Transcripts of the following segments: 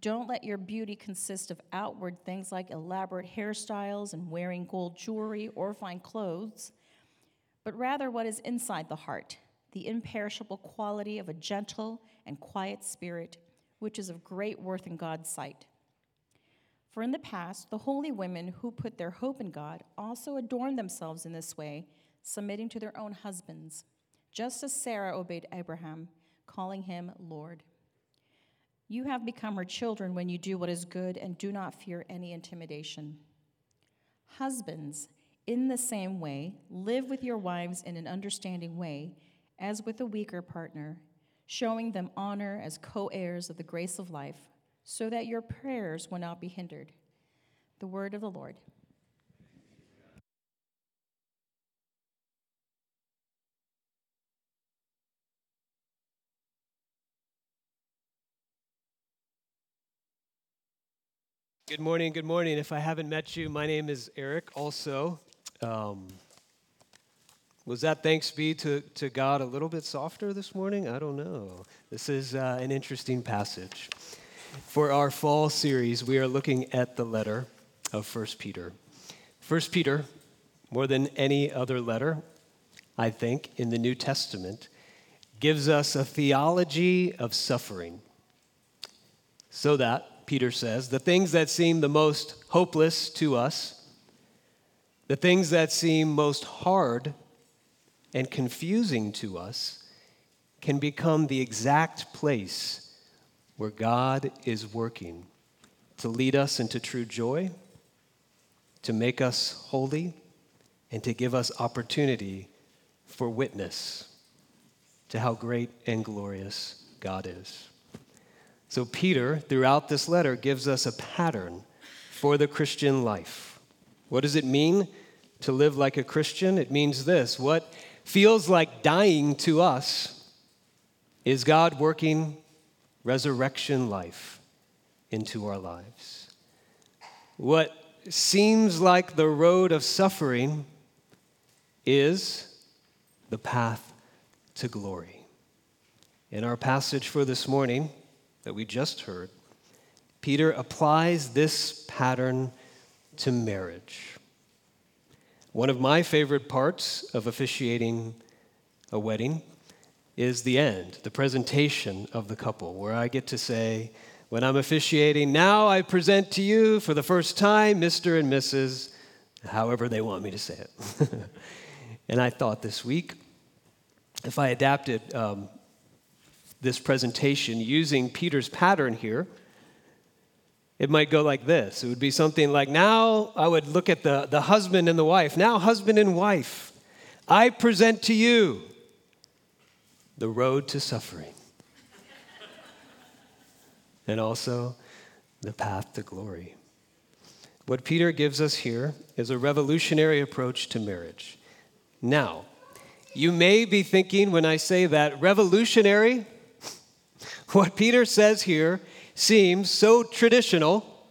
Don't let your beauty consist of outward things like elaborate hairstyles and wearing gold jewelry or fine clothes, but rather what is inside the heart, the imperishable quality of a gentle and quiet spirit, which is of great worth in God's sight. For in the past, the holy women who put their hope in God also adorned themselves in this way, submitting to their own husbands, just as Sarah obeyed Abraham, calling him Lord. You have become her children when you do what is good and do not fear any intimidation. Husbands, in the same way, live with your wives in an understanding way, as with a weaker partner, showing them honor as co heirs of the grace of life, so that your prayers will not be hindered. The word of the Lord. Good morning, good morning. If I haven't met you, my name is Eric also. Um, was that thanks be to, to God a little bit softer this morning? I don't know. This is uh, an interesting passage. For our fall series, we are looking at the letter of 1 Peter. 1 Peter, more than any other letter, I think, in the New Testament, gives us a theology of suffering so that Peter says, the things that seem the most hopeless to us, the things that seem most hard and confusing to us, can become the exact place where God is working to lead us into true joy, to make us holy, and to give us opportunity for witness to how great and glorious God is. So, Peter, throughout this letter, gives us a pattern for the Christian life. What does it mean to live like a Christian? It means this what feels like dying to us is God working resurrection life into our lives. What seems like the road of suffering is the path to glory. In our passage for this morning, that we just heard, Peter applies this pattern to marriage. One of my favorite parts of officiating a wedding is the end, the presentation of the couple, where I get to say, when I'm officiating, now I present to you for the first time Mr. and Mrs., however they want me to say it. and I thought this week, if I adapted um, this presentation using Peter's pattern here, it might go like this. It would be something like now I would look at the, the husband and the wife. Now, husband and wife, I present to you the road to suffering and also the path to glory. What Peter gives us here is a revolutionary approach to marriage. Now, you may be thinking when I say that revolutionary, what Peter says here seems so traditional,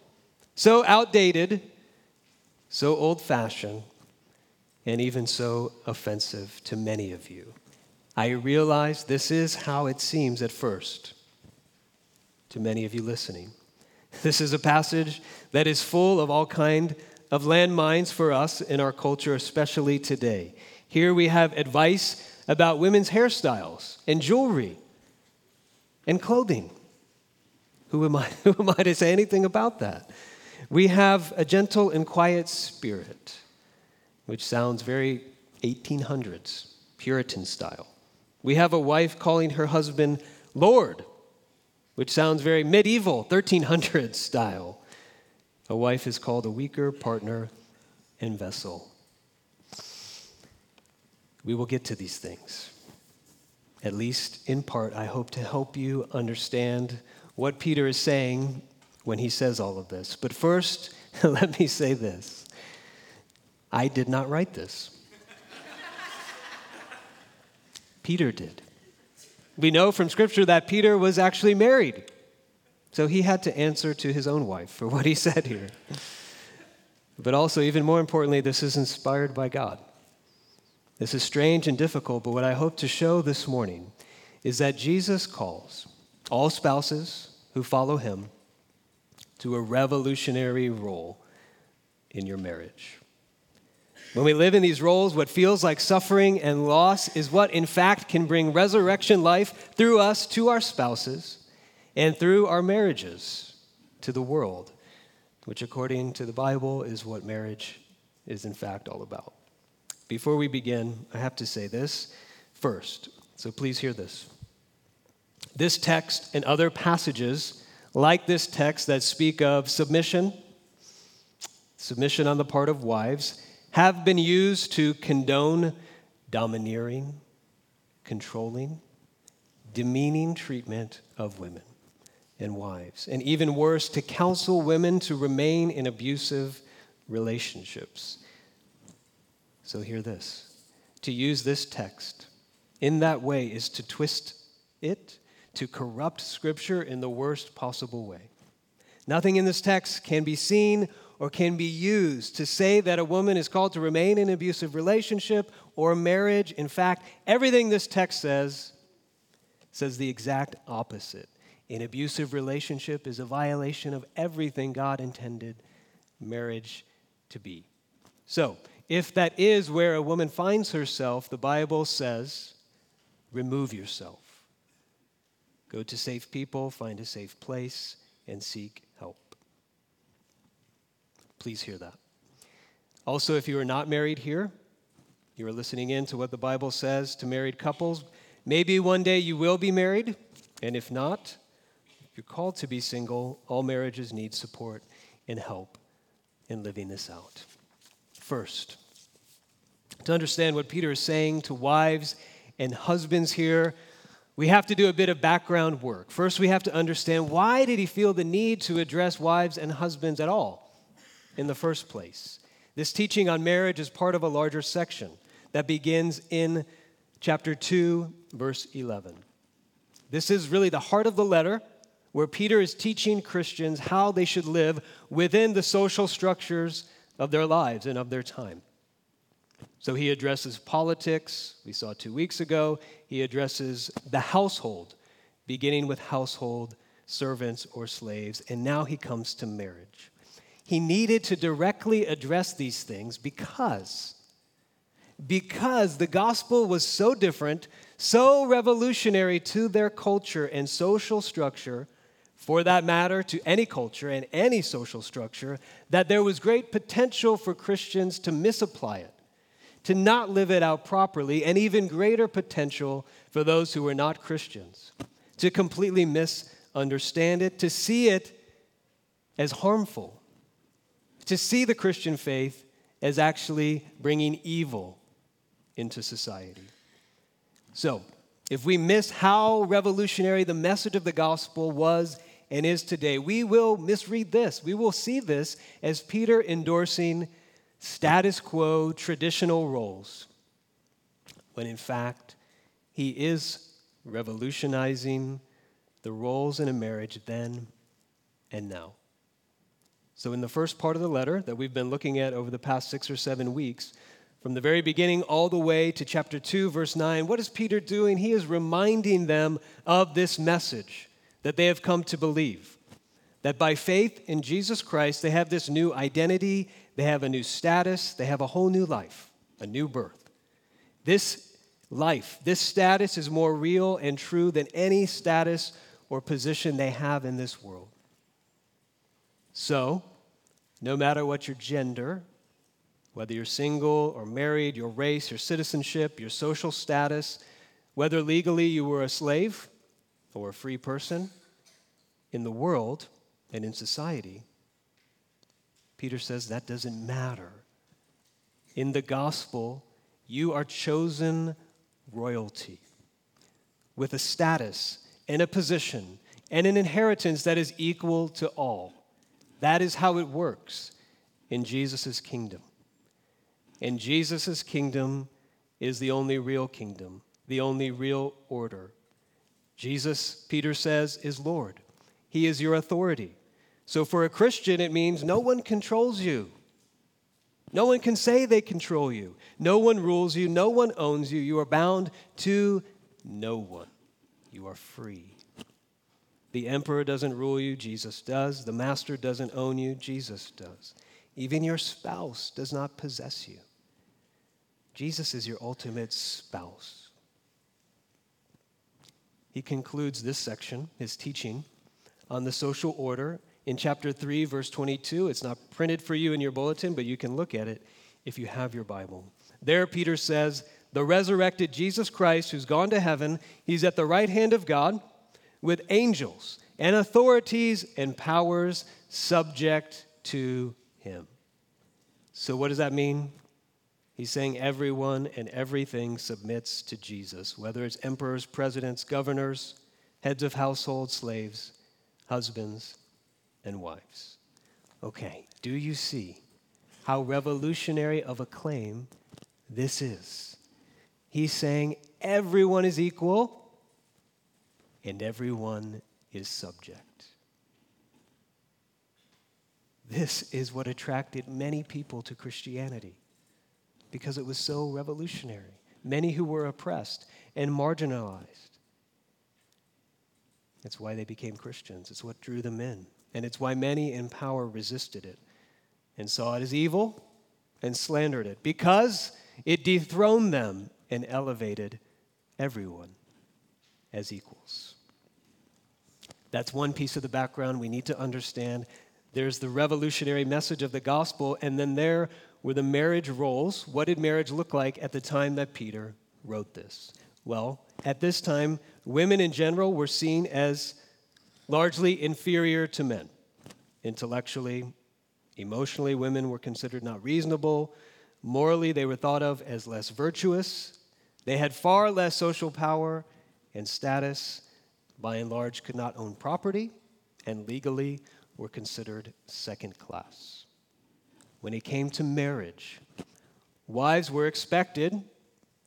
so outdated, so old fashioned, and even so offensive to many of you. I realize this is how it seems at first to many of you listening. This is a passage that is full of all kind of landmines for us in our culture, especially today. Here we have advice about women's hairstyles and jewelry and clothing. Who am I, who am I to say anything about that? We have a gentle and quiet spirit, which sounds very 1800s, Puritan style. We have a wife calling her husband Lord, which sounds very medieval, 1300s style. A wife is called a weaker partner and vessel. We will get to these things at least in part, I hope to help you understand what Peter is saying when he says all of this. But first, let me say this I did not write this, Peter did. We know from Scripture that Peter was actually married. So he had to answer to his own wife for what he said here. But also, even more importantly, this is inspired by God. This is strange and difficult, but what I hope to show this morning is that Jesus calls all spouses who follow him to a revolutionary role in your marriage. When we live in these roles, what feels like suffering and loss is what, in fact, can bring resurrection life through us to our spouses and through our marriages to the world, which, according to the Bible, is what marriage is, in fact, all about. Before we begin, I have to say this first, so please hear this. This text and other passages, like this text that speak of submission, submission on the part of wives, have been used to condone domineering, controlling, demeaning treatment of women and wives, and even worse, to counsel women to remain in abusive relationships. So, hear this to use this text in that way is to twist it, to corrupt Scripture in the worst possible way. Nothing in this text can be seen or can be used to say that a woman is called to remain in an abusive relationship or marriage. In fact, everything this text says says the exact opposite. An abusive relationship is a violation of everything God intended marriage to be. So, if that is where a woman finds herself, the Bible says, remove yourself. Go to safe people, find a safe place, and seek help. Please hear that. Also, if you are not married here, you are listening in to what the Bible says to married couples. Maybe one day you will be married, and if not, if you're called to be single, all marriages need support and help in living this out. First, to understand what Peter is saying to wives and husbands here, we have to do a bit of background work. First, we have to understand why did he feel the need to address wives and husbands at all in the first place? This teaching on marriage is part of a larger section that begins in chapter 2, verse 11. This is really the heart of the letter where Peter is teaching Christians how they should live within the social structures of their lives and of their time. So he addresses politics, we saw two weeks ago. He addresses the household, beginning with household servants or slaves, and now he comes to marriage. He needed to directly address these things because because the gospel was so different, so revolutionary to their culture and social structure, for that matter, to any culture and any social structure, that there was great potential for Christians to misapply it to not live it out properly, and even greater potential for those who were not Christians to completely misunderstand it, to see it as harmful, to see the Christian faith as actually bringing evil into society. So, if we miss how revolutionary the message of the gospel was and is today, we will misread this. We will see this as Peter endorsing status quo traditional roles, when in fact, he is revolutionizing the roles in a marriage then and now. So, in the first part of the letter that we've been looking at over the past six or seven weeks, from the very beginning all the way to chapter 2, verse 9, what is Peter doing? He is reminding them of this message that they have come to believe. That by faith in Jesus Christ, they have this new identity they have a new status, they have a whole new life, a new birth. This life, this status is more real and true than any status or position they have in this world. So, no matter what your gender, whether you're single or married, your race, your citizenship, your social status, whether legally you were a slave or a free person, in the world and in society, Peter says that doesn't matter. In the gospel, you are chosen royalty with a status and a position and an inheritance that is equal to all. That is how it works in Jesus' kingdom. And Jesus' kingdom is the only real kingdom, the only real order. Jesus, Peter says, is Lord. He is your authority. So for a Christian, it means no one controls you. No one can say they control you. No one rules you. No one owns you. You are bound to no one. You are free. The emperor doesn't rule you, Jesus does. The master doesn't own you, Jesus does. Even your spouse does not possess you. Jesus is your ultimate spouse. He concludes this section, his teaching, on the social order in chapter 3, verse 22. It's not printed for you in your bulletin, but you can look at it if you have your Bible. There, Peter says, The resurrected Jesus Christ, who's gone to heaven, he's at the right hand of God with angels and authorities and powers subject to him. So, what does that mean? He's saying everyone and everything submits to Jesus, whether it's emperors, presidents, governors, heads of household, slaves, husbands, and wives. Okay, do you see how revolutionary of a claim this is? He's saying everyone is equal and everyone is subject. This is what attracted many people to Christianity because it was so revolutionary. Many who were oppressed and marginalized. It's why they became Christians. It's what drew them in. And it's why many in power resisted it and saw it as evil and slandered it because it dethroned them and elevated everyone as equals. That's one piece of the background we need to understand. There's the revolutionary message of the gospel, and then there were the marriage roles. What did marriage look like at the time that Peter wrote this? Well, at this time, women in general were seen as largely inferior to men. Intellectually, emotionally, women were considered not reasonable. Morally, they were thought of as less virtuous. They had far less social power and status, by and large, could not own property, and legally were considered second class. When it came to marriage, wives were expected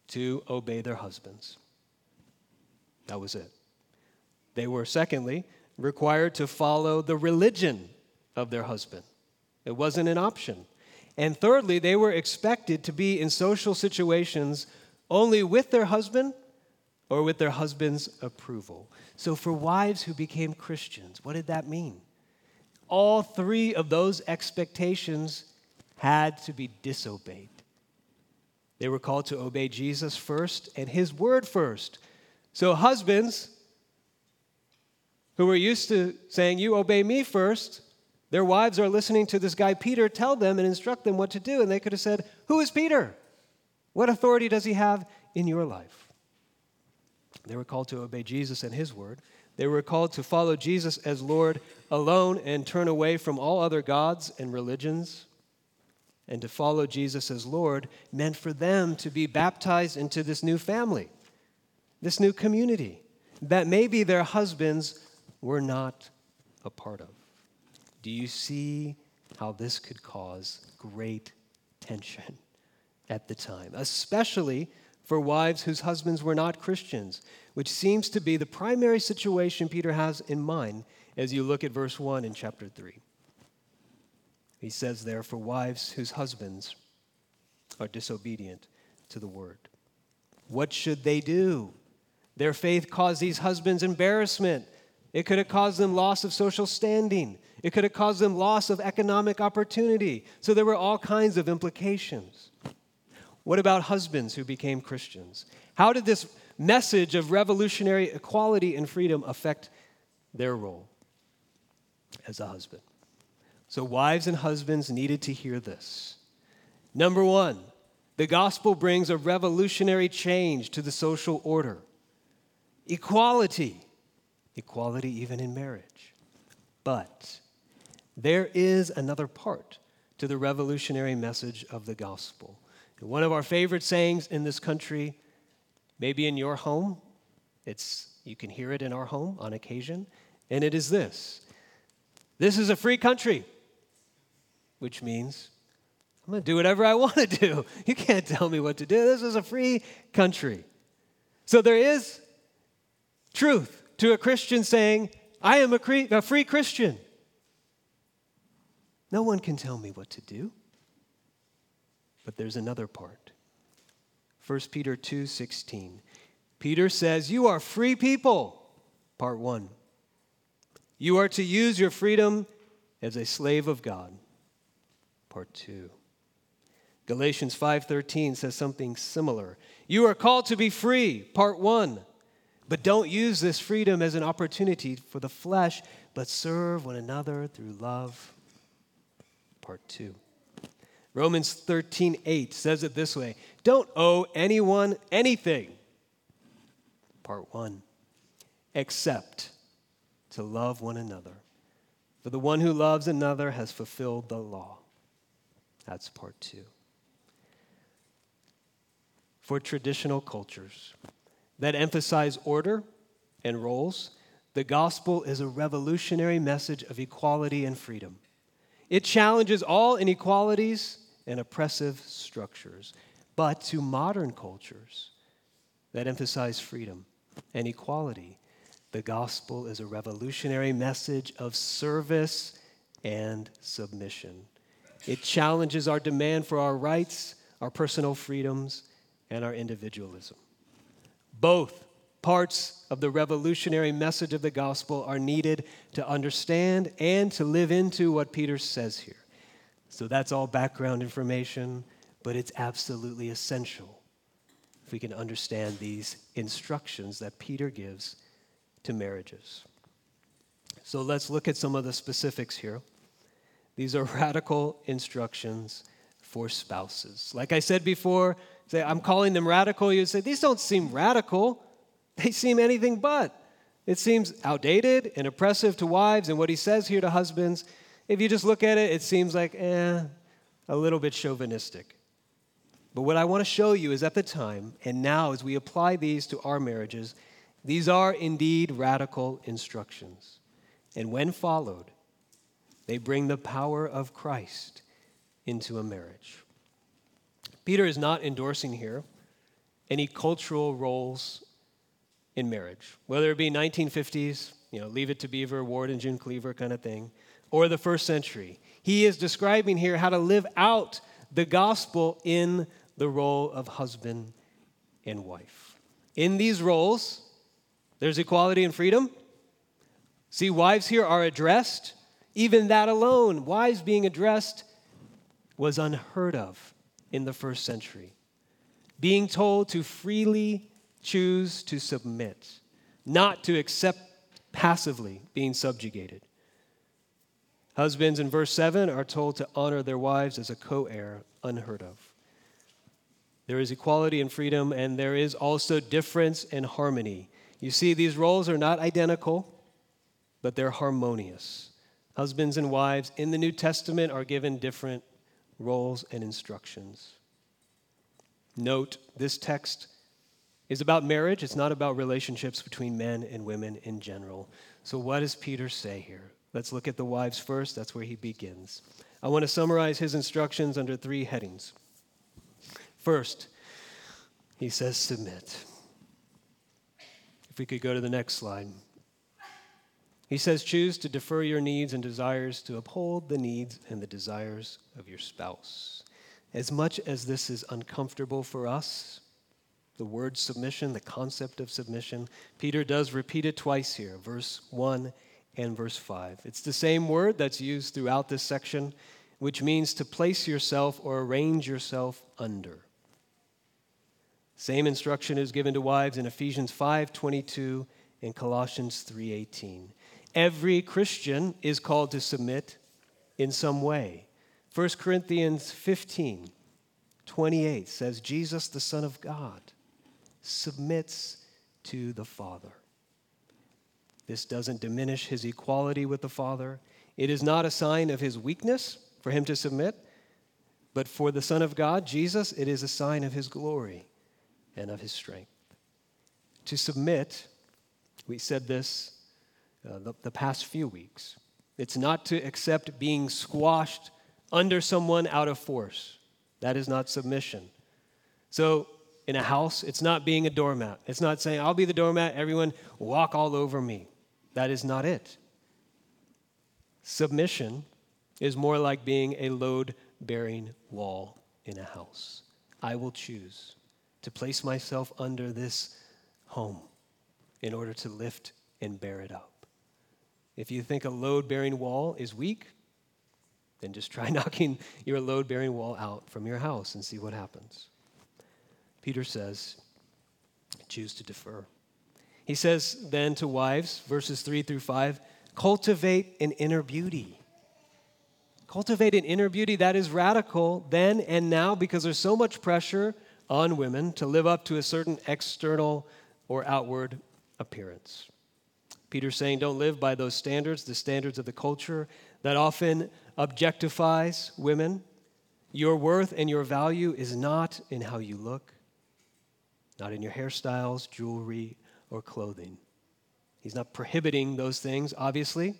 to obey their husbands. That was it. They were, secondly, required to follow the religion of their husband. It wasn't an option. And thirdly, they were expected to be in social situations only with their husband or with their husband's approval. So, for wives who became Christians, what did that mean? All three of those expectations had to be disobeyed. They were called to obey Jesus first and his word first. So, husbands who were used to saying, You obey me first, their wives are listening to this guy Peter tell them and instruct them what to do. And they could have said, Who is Peter? What authority does he have in your life? They were called to obey Jesus and his word. They were called to follow Jesus as Lord alone and turn away from all other gods and religions. And to follow Jesus as Lord meant for them to be baptized into this new family, this new community that maybe their husbands were not a part of. Do you see how this could cause great tension at the time, especially for wives whose husbands were not Christians, which seems to be the primary situation Peter has in mind as you look at verse 1 in chapter 3. He says there, for wives whose husbands are disobedient to the word. What should they do? Their faith caused these husbands embarrassment. It could have caused them loss of social standing. It could have caused them loss of economic opportunity. So there were all kinds of implications. What about husbands who became Christians? How did this message of revolutionary equality and freedom affect their role as a husband? So, wives and husbands needed to hear this. Number one, the gospel brings a revolutionary change to the social order equality, equality even in marriage. But there is another part to the revolutionary message of the gospel. One of our favorite sayings in this country, maybe in your home, it's you can hear it in our home on occasion, and it is this. This is a free country, which means I'm going to do whatever I want to do. You can't tell me what to do. This is a free country. So there is truth to a Christian saying, I am a, cre- a free Christian. No one can tell me what to do. But there's another part. 1 Peter 2:16. Peter says, "You are free people." Part 1. You are to use your freedom as a slave of God. Part 2. Galatians 5:13 says something similar. You are called to be free, part 1. But don't use this freedom as an opportunity for the flesh, but serve one another through love. Part 2. Romans 13:8 says it this way, don't owe anyone anything. Part 1. Except to love one another. For the one who loves another has fulfilled the law. That's part 2 for traditional cultures that emphasize order and roles, the gospel is a revolutionary message of equality and freedom. It challenges all inequalities and oppressive structures. But to modern cultures that emphasize freedom and equality, the gospel is a revolutionary message of service and submission. It challenges our demand for our rights, our personal freedoms, and our individualism. Both parts of the revolutionary message of the gospel are needed to understand and to live into what Peter says here. So that's all background information, but it's absolutely essential if we can understand these instructions that Peter gives to marriages. So let's look at some of the specifics here. These are radical instructions for spouses. Like I said before, say, I'm calling them radical. You say, these don't seem radical. They seem anything but. It seems outdated and oppressive to wives, and what he says here to husbands, if you just look at it, it seems like, eh, a little bit chauvinistic. But what I want to show you is at the time, and now as we apply these to our marriages, these are indeed radical instructions. And when followed, they bring the power of Christ into a marriage. Peter is not endorsing here any cultural roles in marriage, whether it be 1950s, you know, Leave It to Beaver, Ward and June Cleaver kind of thing, or the first century. He is describing here how to live out the gospel in the role of husband and wife. In these roles, there's equality and freedom. See, wives here are addressed. Even that alone, wives being addressed, was unheard of in the first century. Being told to freely choose to submit, not to accept passively being subjugated. Husbands in verse 7 are told to honor their wives as a co heir, unheard of. There is equality and freedom, and there is also difference and harmony. You see, these roles are not identical, but they're harmonious. Husbands and wives in the New Testament are given different roles and instructions. Note this text is about marriage, it's not about relationships between men and women in general. So, what does Peter say here? Let's look at the wives first. That's where he begins. I want to summarize his instructions under three headings. First, he says, submit. If we could go to the next slide. He says, choose to defer your needs and desires to uphold the needs and the desires of your spouse. As much as this is uncomfortable for us, the word submission, the concept of submission, Peter does repeat it twice here, verse 1 and verse 5. It's the same word that's used throughout this section, which means to place yourself or arrange yourself under. Same instruction is given to wives in Ephesians 5:22 and Colossians 3:18. Every Christian is called to submit in some way. 1 Corinthians 15 28 says, Jesus, the Son of God, submits to the Father. This doesn't diminish his equality with the Father. It is not a sign of his weakness for him to submit, but for the Son of God, Jesus, it is a sign of his glory and of his strength. To submit, we said this uh, the, the past few weeks. It's not to accept being squashed under someone out of force. That is not submission. So, in a house, it's not being a doormat. It's not saying, I'll be the doormat, everyone walk all over me. That is not it. Submission is more like being a load bearing wall in a house. I will choose to place myself under this home in order to lift and bear it up. If you think a load bearing wall is weak, then just try knocking your load bearing wall out from your house and see what happens. Peter says, choose to defer. He says then to wives, verses 3 through 5, cultivate an inner beauty. Cultivate an inner beauty that is radical then and now because there's so much pressure on women to live up to a certain external or outward appearance. Peter's saying, don't live by those standards, the standards of the culture that often objectifies women. Your worth and your value is not in how you look, not in your hairstyles, jewelry, or clothing. He's not prohibiting those things, obviously,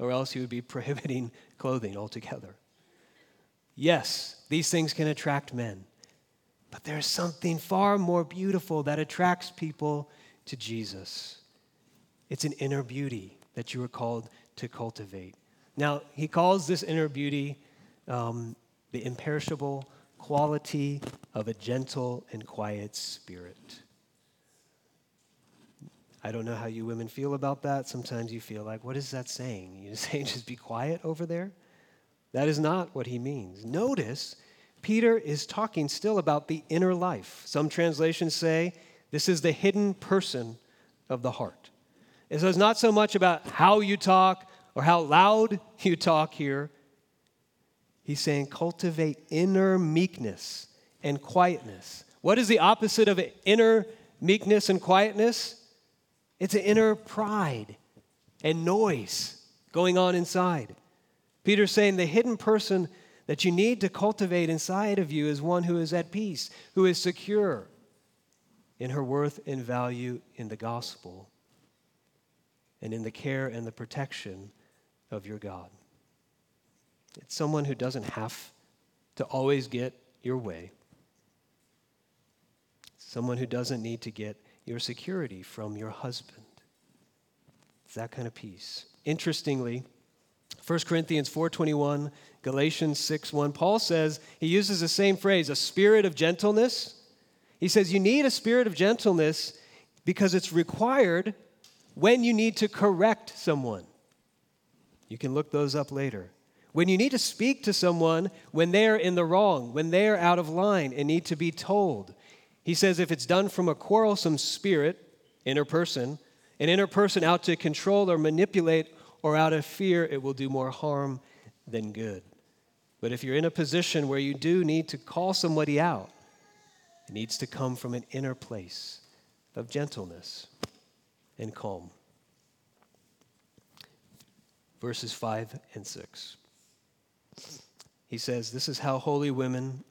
or else he would be prohibiting clothing altogether. Yes, these things can attract men, but there's something far more beautiful that attracts people to Jesus. It's an inner beauty that you are called to cultivate. Now, he calls this inner beauty um, the imperishable quality of a gentle and quiet spirit. I don't know how you women feel about that. Sometimes you feel like, what is that saying? You saying just be quiet over there? That is not what he means. Notice, Peter is talking still about the inner life. Some translations say this is the hidden person of the heart. And so it's not so much about how you talk or how loud you talk here. He's saying cultivate inner meekness and quietness. What is the opposite of inner meekness and quietness? It's an inner pride and noise going on inside. Peter's saying the hidden person that you need to cultivate inside of you is one who is at peace, who is secure in her worth and value in the gospel and in the care and the protection of your God. It's someone who doesn't have to always get your way, someone who doesn't need to get your security from your husband. It's that kind of peace. Interestingly, 1 Corinthians 4:21, Galatians 6:1, Paul says he uses the same phrase, a spirit of gentleness. He says you need a spirit of gentleness because it's required when you need to correct someone. You can look those up later. When you need to speak to someone when they're in the wrong, when they're out of line and need to be told. He says if it's done from a quarrelsome spirit, inner person, an inner person out to control or manipulate or out of fear, it will do more harm than good. But if you're in a position where you do need to call somebody out, it needs to come from an inner place of gentleness and calm. Verses 5 and 6. He says, This is how holy women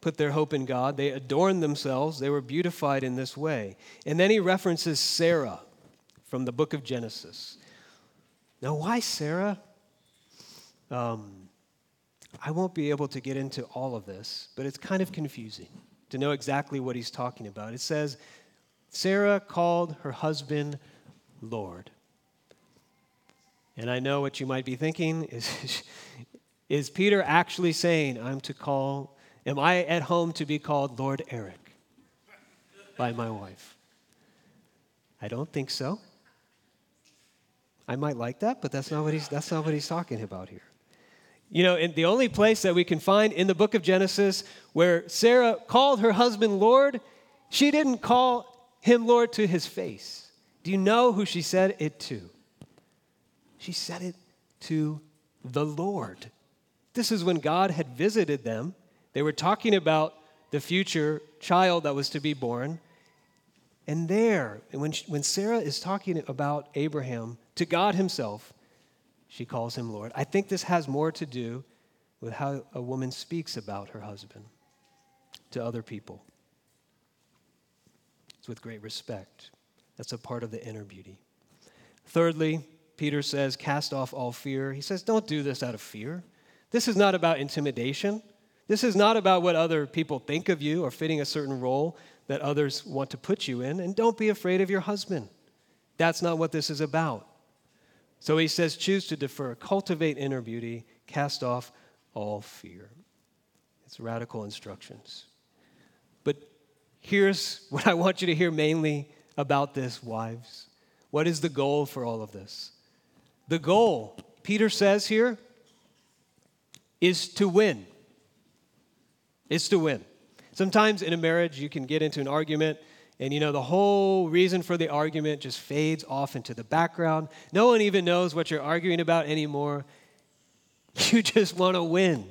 put their hope in God. They adorned themselves, they were beautified in this way. And then he references Sarah from the book of Genesis. Now, why Sarah? Um, I won't be able to get into all of this, but it's kind of confusing to know exactly what he's talking about. It says, Sarah called her husband Lord. And I know what you might be thinking is, is Peter actually saying, I'm to call, am I at home to be called Lord Eric by my wife? I don't think so. I might like that, but that's not what he's, that's not what he's talking about here. You know, in the only place that we can find in the book of Genesis where Sarah called her husband Lord, she didn't call him Lord to his face. Do you know who she said it to? She said it to the Lord. This is when God had visited them. They were talking about the future child that was to be born. And there, when, she, when Sarah is talking about Abraham to God Himself, she calls him Lord. I think this has more to do with how a woman speaks about her husband to other people. It's with great respect. That's a part of the inner beauty. Thirdly, Peter says, cast off all fear. He says, don't do this out of fear. This is not about intimidation. This is not about what other people think of you or fitting a certain role that others want to put you in. And don't be afraid of your husband. That's not what this is about. So he says, choose to defer, cultivate inner beauty, cast off all fear. It's radical instructions. But here's what I want you to hear mainly about this, wives. What is the goal for all of this? The goal, Peter says here, is to win. Is to win. Sometimes in a marriage, you can get into an argument, and you know, the whole reason for the argument just fades off into the background. No one even knows what you're arguing about anymore. You just want to win.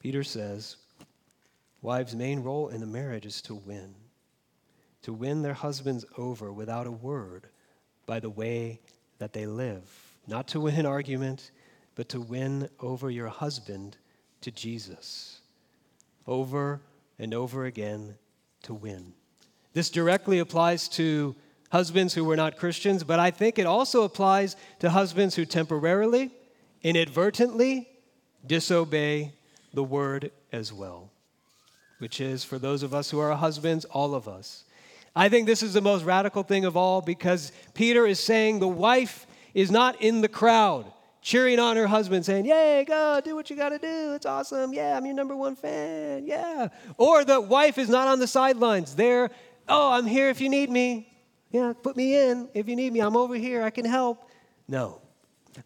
Peter says, wives' main role in the marriage is to win, to win their husbands over without a word by the way that they live. Not to win an argument, but to win over your husband to Jesus. Over and over again to win. This directly applies to husbands who were not Christians, but I think it also applies to husbands who temporarily, inadvertently disobey the word as well, which is for those of us who are husbands, all of us. I think this is the most radical thing of all because Peter is saying the wife is not in the crowd cheering on her husband, saying, Yay, go, do what you got to do. It's awesome. Yeah, I'm your number one fan. Yeah. Or the wife is not on the sidelines. There, oh, I'm here if you need me. Yeah, put me in if you need me. I'm over here. I can help. No.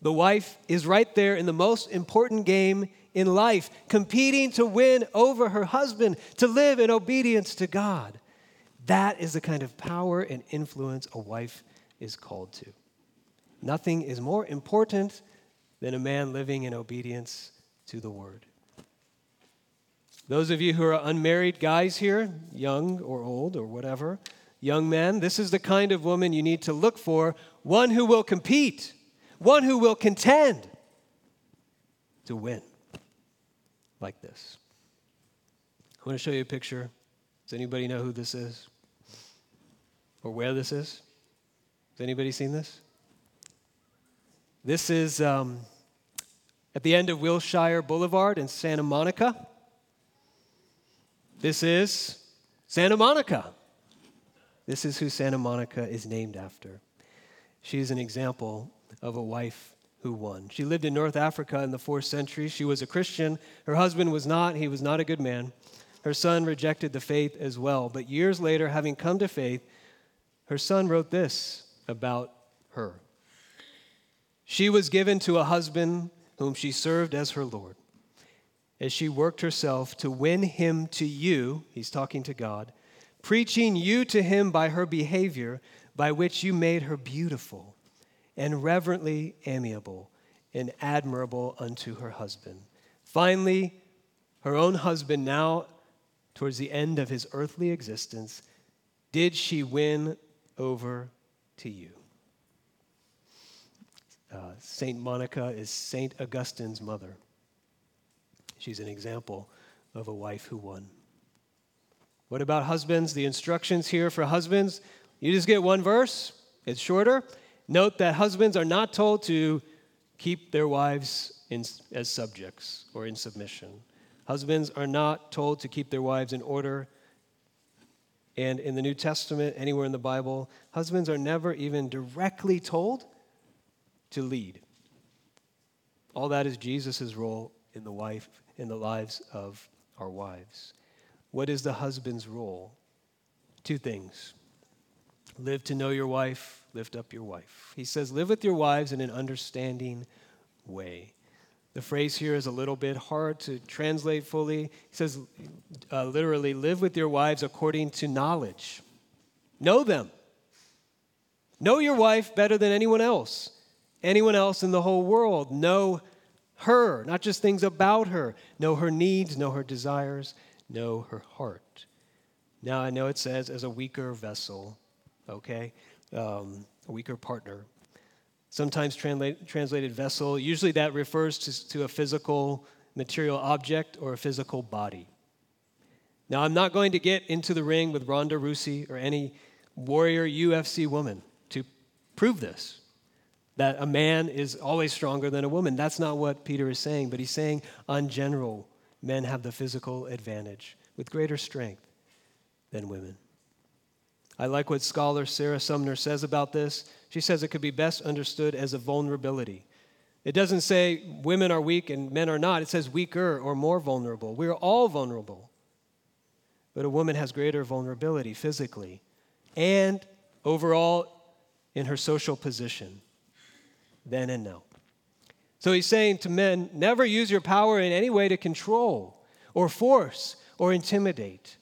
The wife is right there in the most important game in life, competing to win over her husband, to live in obedience to God. That is the kind of power and influence a wife is called to. Nothing is more important than a man living in obedience to the word. Those of you who are unmarried guys here, young or old or whatever, young men, this is the kind of woman you need to look for one who will compete, one who will contend to win like this. I want to show you a picture. Does anybody know who this is? Or where this is? Has anybody seen this? This is um, at the end of Wilshire Boulevard in Santa Monica. This is Santa Monica. This is who Santa Monica is named after. She's an example of a wife who won. She lived in North Africa in the fourth century. She was a Christian. Her husband was not. He was not a good man. Her son rejected the faith as well. But years later, having come to faith, her son wrote this about her. She was given to a husband whom she served as her Lord. As she worked herself to win him to you, he's talking to God, preaching you to him by her behavior, by which you made her beautiful and reverently amiable and admirable unto her husband. Finally, her own husband, now towards the end of his earthly existence, did she win over to you. Uh, Saint Monica is Saint Augustine's mother. She's an example of a wife who won. What about husbands? The instructions here for husbands you just get one verse, it's shorter. Note that husbands are not told to keep their wives in, as subjects or in submission. Husbands are not told to keep their wives in order. And in the New Testament, anywhere in the Bible, husbands are never even directly told to lead. All that is Jesus' role in the wife, in the lives of our wives. What is the husband's role? Two things. Live to know your wife, lift up your wife. He says, live with your wives in an understanding way. The phrase here is a little bit hard to translate fully. He says, uh, literally, live with your wives according to knowledge. Know them. Know your wife better than anyone else, anyone else in the whole world. Know her, not just things about her. Know her needs, know her desires, know her heart. Now, I know it says, as a weaker vessel, okay? Um, a weaker partner. Sometimes translate, translated vessel, usually that refers to, to a physical material object or a physical body. Now, I'm not going to get into the ring with Ronda Rousey or any warrior UFC woman to prove this, that a man is always stronger than a woman. That's not what Peter is saying, but he's saying, on general, men have the physical advantage with greater strength than women. I like what scholar Sarah Sumner says about this. She says it could be best understood as a vulnerability. It doesn't say women are weak and men are not, it says weaker or more vulnerable. We're all vulnerable. But a woman has greater vulnerability physically and overall in her social position, then and now. So he's saying to men never use your power in any way to control or force or intimidate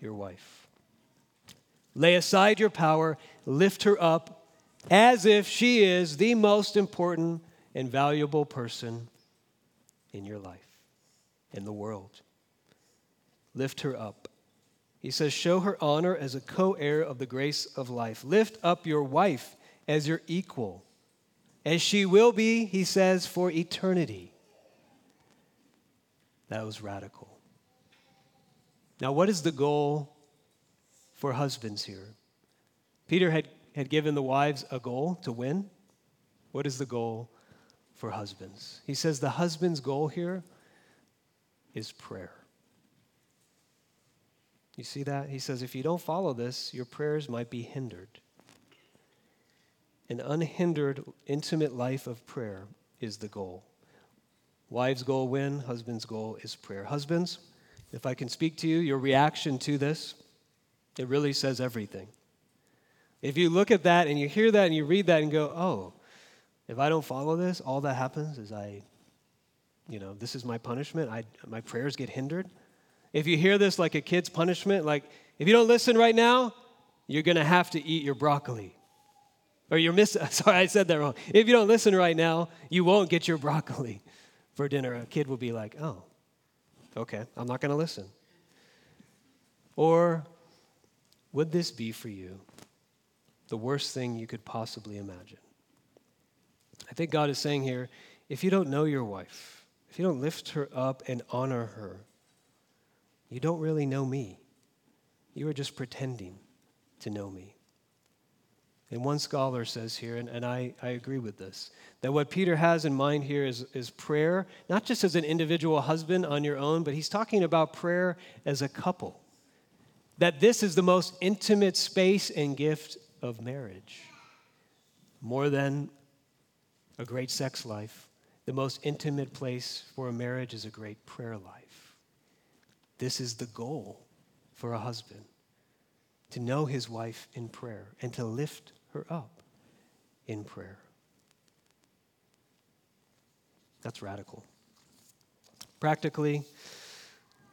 your wife. Lay aside your power, lift her up as if she is the most important and valuable person in your life, in the world. Lift her up. He says, Show her honor as a co heir of the grace of life. Lift up your wife as your equal, as she will be, he says, for eternity. That was radical. Now, what is the goal for husbands here? Peter had, had given the wives a goal to win. What is the goal for husbands? He says the husband's goal here is prayer. You see that? He says if you don't follow this, your prayers might be hindered. An unhindered, intimate life of prayer is the goal. Wives' goal win, husband's goal is prayer. Husbands, if I can speak to you, your reaction to this, it really says everything. If you look at that and you hear that and you read that and go, oh, if I don't follow this, all that happens is I, you know, this is my punishment. I, my prayers get hindered. If you hear this like a kid's punishment, like if you don't listen right now, you're going to have to eat your broccoli. Or you're missing, sorry, I said that wrong. If you don't listen right now, you won't get your broccoli for dinner. A kid will be like, oh, okay, I'm not going to listen. Or would this be for you the worst thing you could possibly imagine? I think God is saying here if you don't know your wife, if you don't lift her up and honor her, you don't really know me. You are just pretending to know me. And one scholar says here, and, and I, I agree with this, that what Peter has in mind here is, is prayer, not just as an individual husband on your own, but he's talking about prayer as a couple. That this is the most intimate space and gift of marriage. More than a great sex life, the most intimate place for a marriage is a great prayer life. This is the goal for a husband to know his wife in prayer and to lift her up in prayer. That's radical. Practically,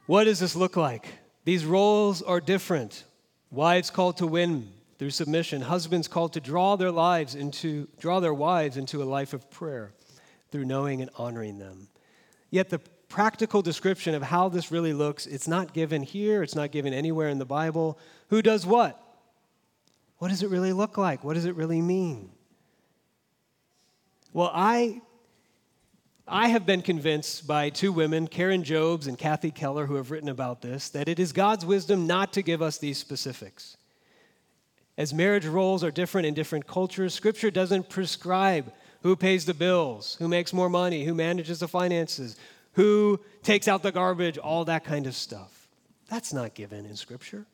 what does this look like? These roles are different. Wives called to win through submission, husbands called to draw their lives into draw their wives into a life of prayer through knowing and honoring them. Yet the practical description of how this really looks, it's not given here, it's not given anywhere in the Bible. Who does what? What does it really look like? What does it really mean? Well, I I have been convinced by two women, Karen Jobes and Kathy Keller, who have written about this, that it is God's wisdom not to give us these specifics. As marriage roles are different in different cultures, Scripture doesn't prescribe who pays the bills, who makes more money, who manages the finances, who takes out the garbage, all that kind of stuff. That's not given in Scripture.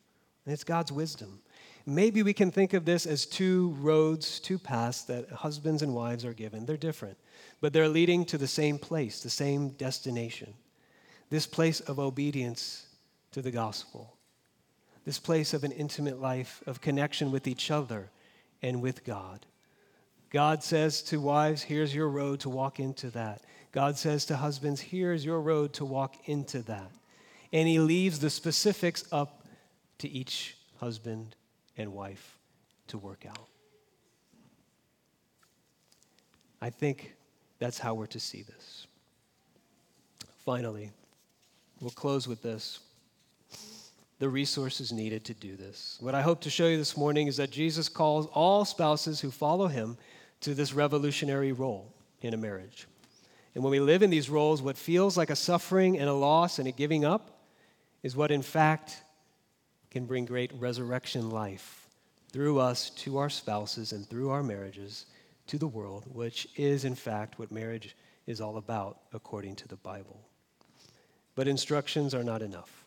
It's God's wisdom. Maybe we can think of this as two roads, two paths that husbands and wives are given. They're different, but they're leading to the same place, the same destination. This place of obedience to the gospel this place of an intimate life of connection with each other and with God. God says to wives, Here's your road to walk into that. God says to husbands, Here's your road to walk into that. And He leaves the specifics up to each husband and wife to work out. I think that's how we're to see this. Finally, we'll close with this the resources needed to do this. What I hope to show you this morning is that Jesus calls all spouses who follow him to this revolutionary role in a marriage. And when we live in these roles, what feels like a suffering and a loss and a giving up is what, in fact, can bring great resurrection life through us to our spouses and through our marriages to the world, which is, in fact, what marriage is all about according to the Bible. But instructions are not enough.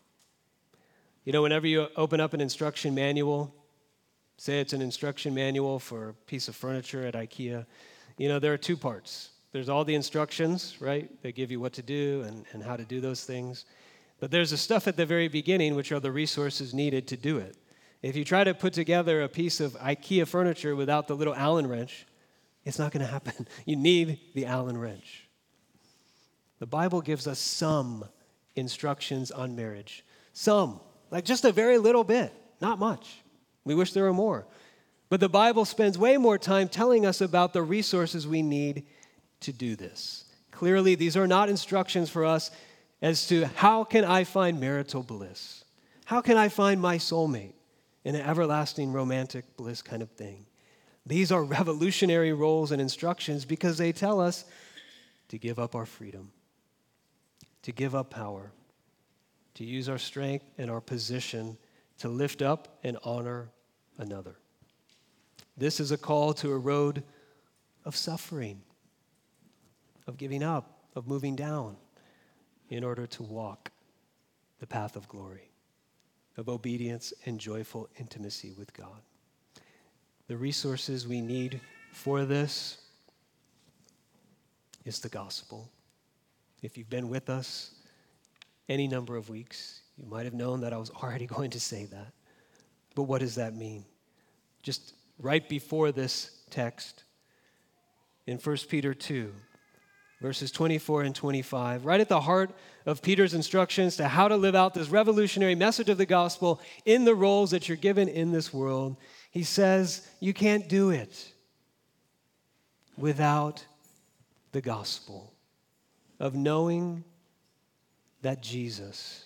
You know, whenever you open up an instruction manual, say it's an instruction manual for a piece of furniture at IKEA, you know, there are two parts. There's all the instructions, right? They give you what to do and, and how to do those things. But there's the stuff at the very beginning, which are the resources needed to do it. If you try to put together a piece of IKEA furniture without the little Allen wrench, it's not going to happen. You need the Allen wrench. The Bible gives us some instructions on marriage. Some, like just a very little bit, not much. We wish there were more. But the Bible spends way more time telling us about the resources we need to do this. Clearly, these are not instructions for us as to how can I find marital bliss? How can I find my soulmate in an everlasting romantic bliss kind of thing? These are revolutionary roles and instructions because they tell us to give up our freedom, to give up power, to use our strength and our position to lift up and honor another. This is a call to a road of suffering, of giving up, of moving down in order to walk the path of glory, of obedience and joyful intimacy with God. The resources we need for this is the gospel. If you've been with us any number of weeks, you might have known that I was already going to say that. But what does that mean? Just right before this text, in 1 Peter 2, verses 24 and 25, right at the heart of Peter's instructions to how to live out this revolutionary message of the gospel in the roles that you're given in this world, he says, You can't do it without the gospel of knowing that Jesus,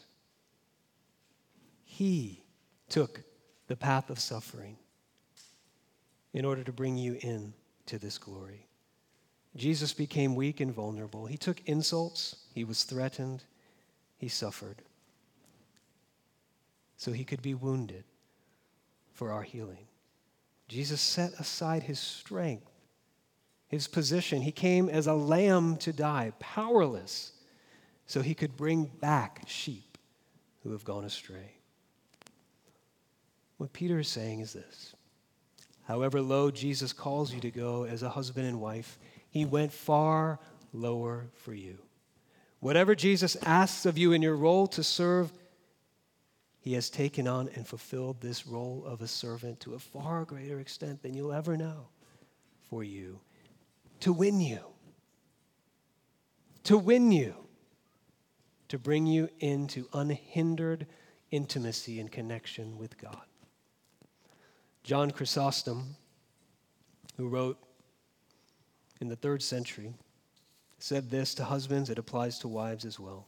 He took the path of suffering in order to bring you in to this glory. Jesus became weak and vulnerable. He took insults, he was threatened, he suffered. So he could be wounded for our healing. Jesus set aside his strength, his position. He came as a lamb to die, powerless, so he could bring back sheep who have gone astray. What Peter is saying is this However low Jesus calls you to go as a husband and wife, he went far lower for you. Whatever Jesus asks of you in your role to serve, he has taken on and fulfilled this role of a servant to a far greater extent than you'll ever know for you, to win you, to win you, to bring you into unhindered intimacy and connection with God. John Chrysostom, who wrote in the third century, said this to husbands, it applies to wives as well.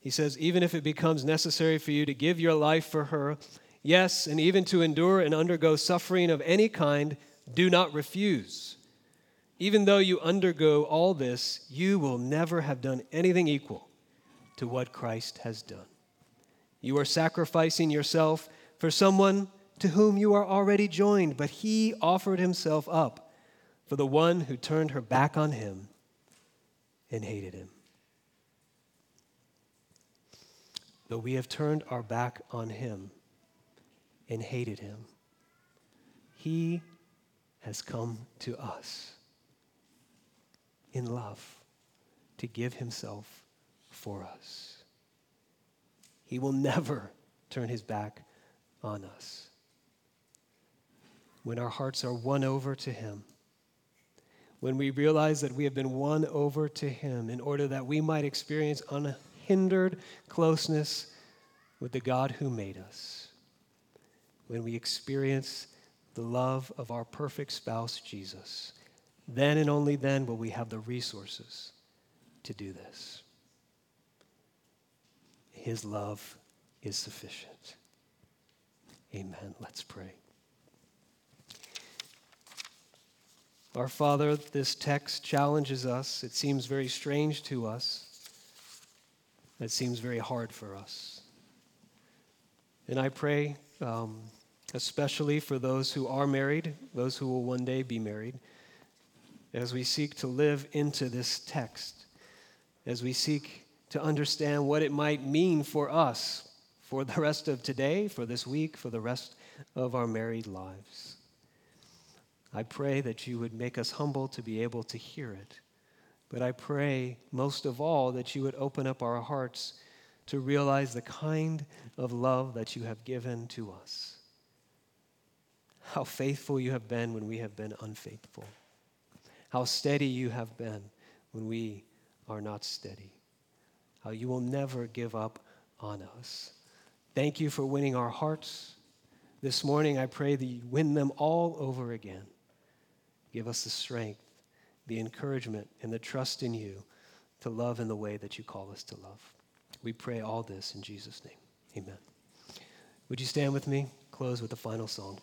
He says, even if it becomes necessary for you to give your life for her, yes, and even to endure and undergo suffering of any kind, do not refuse. Even though you undergo all this, you will never have done anything equal to what Christ has done. You are sacrificing yourself for someone to whom you are already joined, but he offered himself up for the one who turned her back on him and hated him. Though we have turned our back on him and hated him, he has come to us in love to give himself for us. He will never turn his back on us. When our hearts are won over to him, when we realize that we have been won over to him in order that we might experience unhindered closeness with the God who made us, when we experience the love of our perfect spouse, Jesus, then and only then will we have the resources to do this. His love is sufficient. Amen. Let's pray. Our Father, this text challenges us. It seems very strange to us. It seems very hard for us. And I pray, um, especially for those who are married, those who will one day be married, as we seek to live into this text, as we seek to understand what it might mean for us for the rest of today, for this week, for the rest of our married lives. I pray that you would make us humble to be able to hear it. But I pray most of all that you would open up our hearts to realize the kind of love that you have given to us. how faithful you have been when we have been unfaithful, how steady you have been when we are not steady, how you will never give up on us. Thank you for winning our hearts. This morning, I pray that you win them all over again. Give us the strength, the encouragement, and the trust in you to love in the way that you call us to love. We pray all this in Jesus' name. Amen. Would you stand with me? Close with the final song.